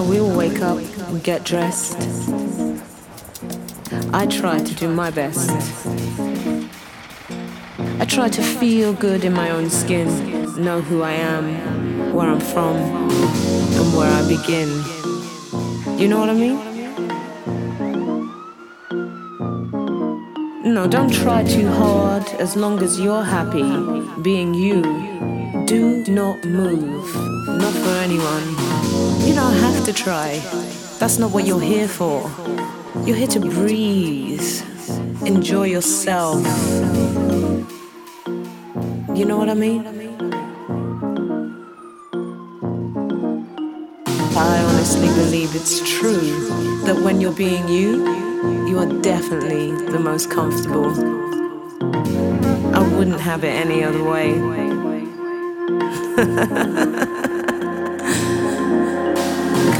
Oh, we all wake up and get dressed. I try to do my best. I try to feel good in my own skin, know who I am, where I'm from, and where I begin. You know what I mean? No, don't try too hard as long as you're happy being you. Do not move, not for anyone. You don't have to try. That's not what you're here for. You're here to breathe, enjoy yourself. You know what I mean? I honestly believe it's true that when you're being you, you are definitely the most comfortable. I wouldn't have it any other way.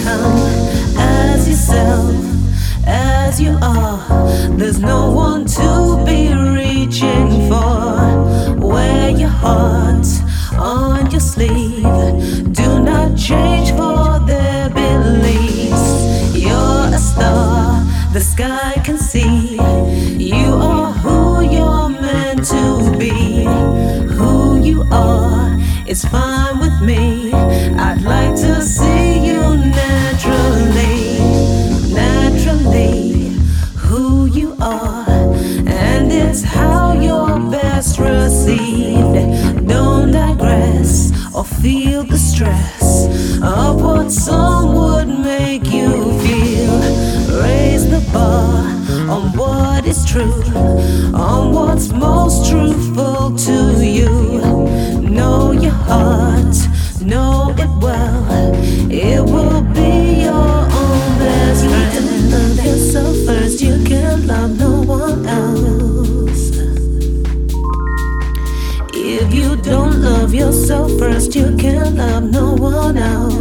Come as yourself, as you are. There's no one to be reaching for. Wear your heart on your sleeve. Do not change for their beliefs. You're a star the sky can see. You are who you're meant to be. Who you are is fine with me. I'd like to see you it's how you're best received. Don't digress or feel the stress of what some would make you feel raise the bar on what is true, on what's most truthful to you. Know your heart, know yourself first, you can't love no one else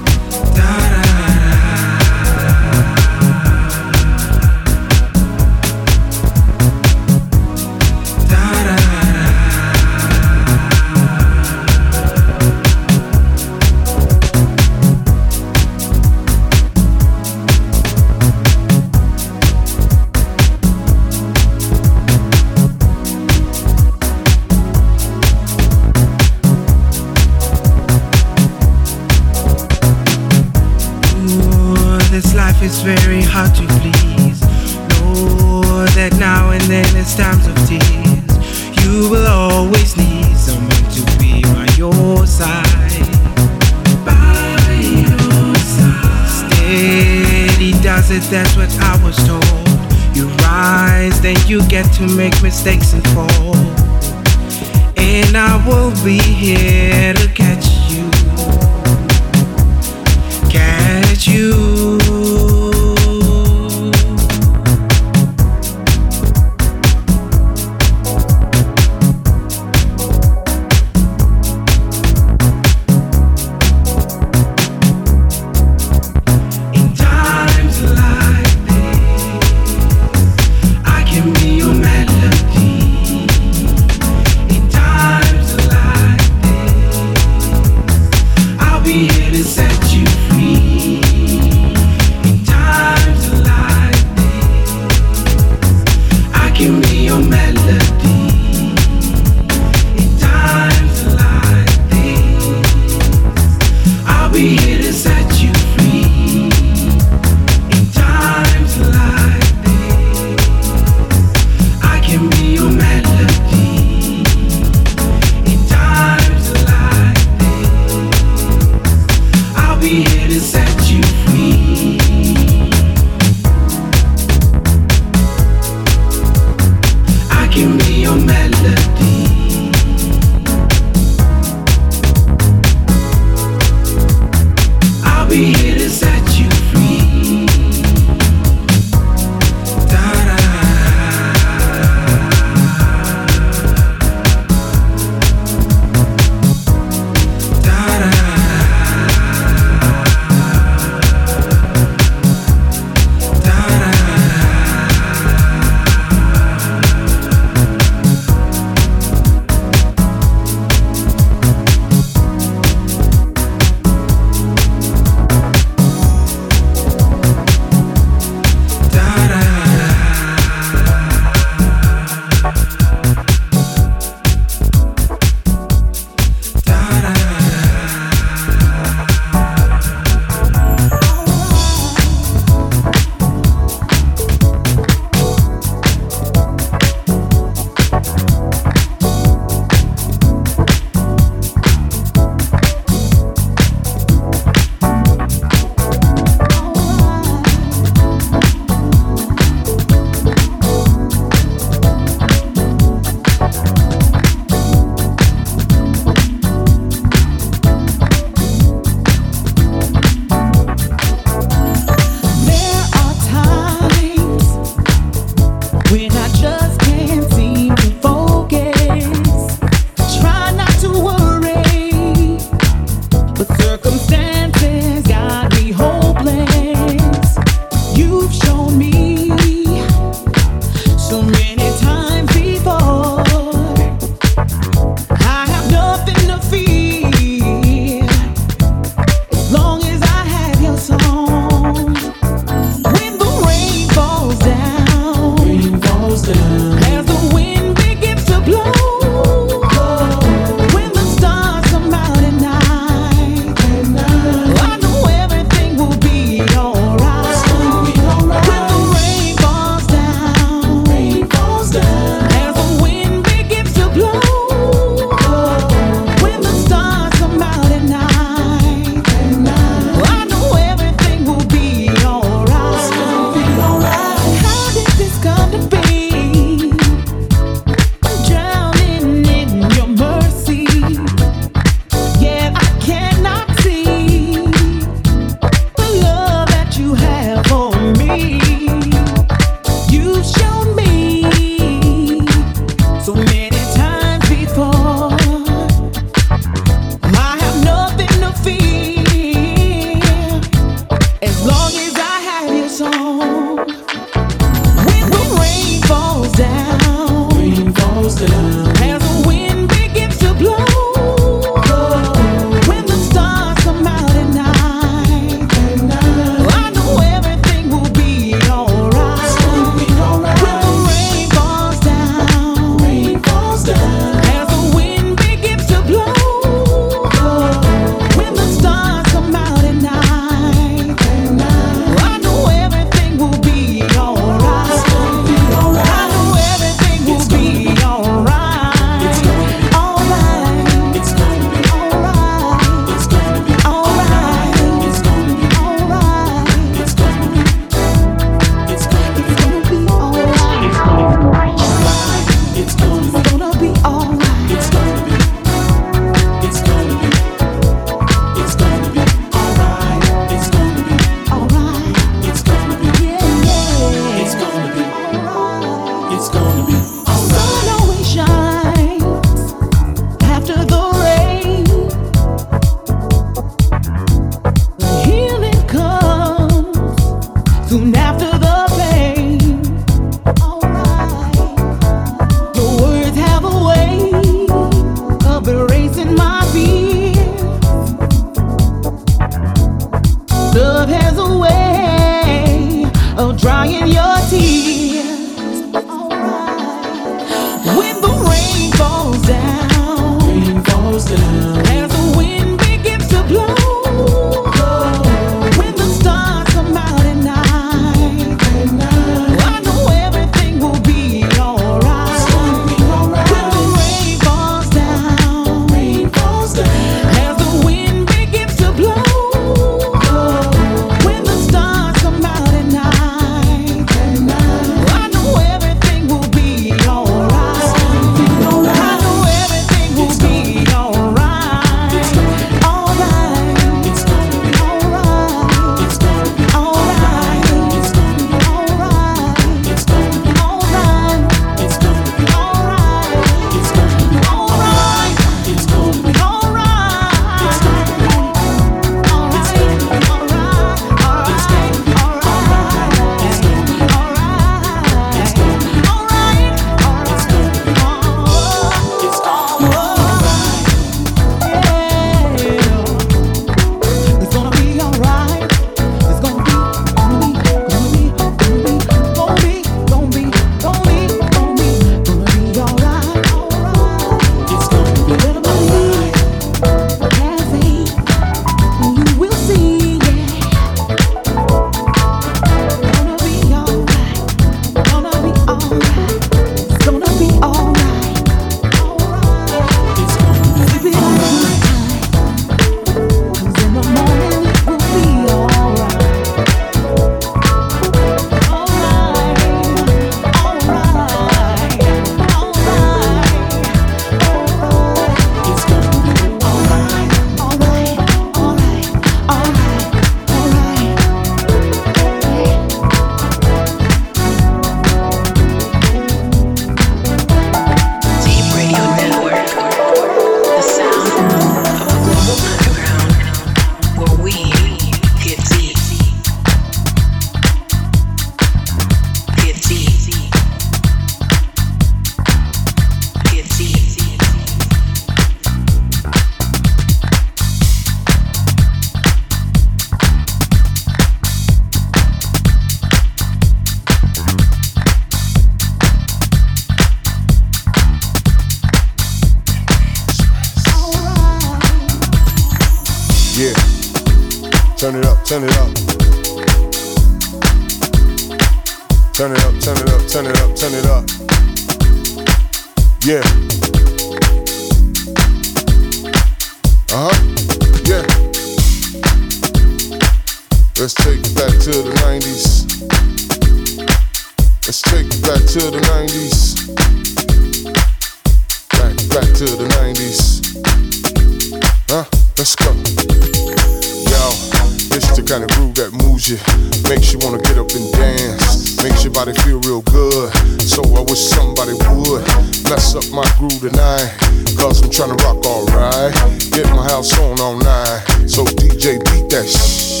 kind of groove that moves you, makes you wanna get up and dance, makes your body feel real good. So I wish somebody would mess up my groove tonight, cause I'm trying to rock alright. Get my house on all night, so DJ beat that shh.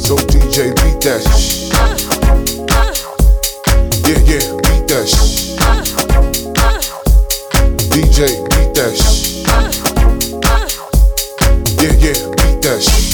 So DJ beat that shh. Yeah, yeah, beat that shh. DJ beat that shh. Yes.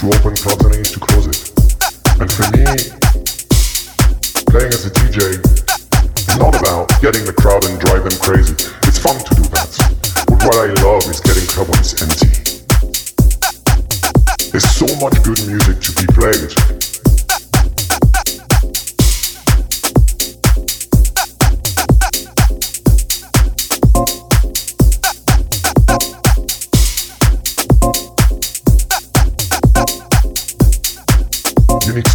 To open clubs and I used to close it. And for me, playing as a DJ is not about getting the crowd and drive them crazy. It's fun to do that. But what I love is getting club when it's empty. There's so much good music to be played.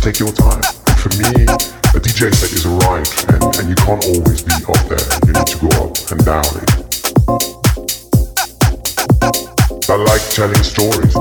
Take your time. For me, a DJ set is a ride, and, and you can't always be up there. You need to go up and down it. I like telling stories.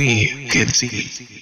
We get deep.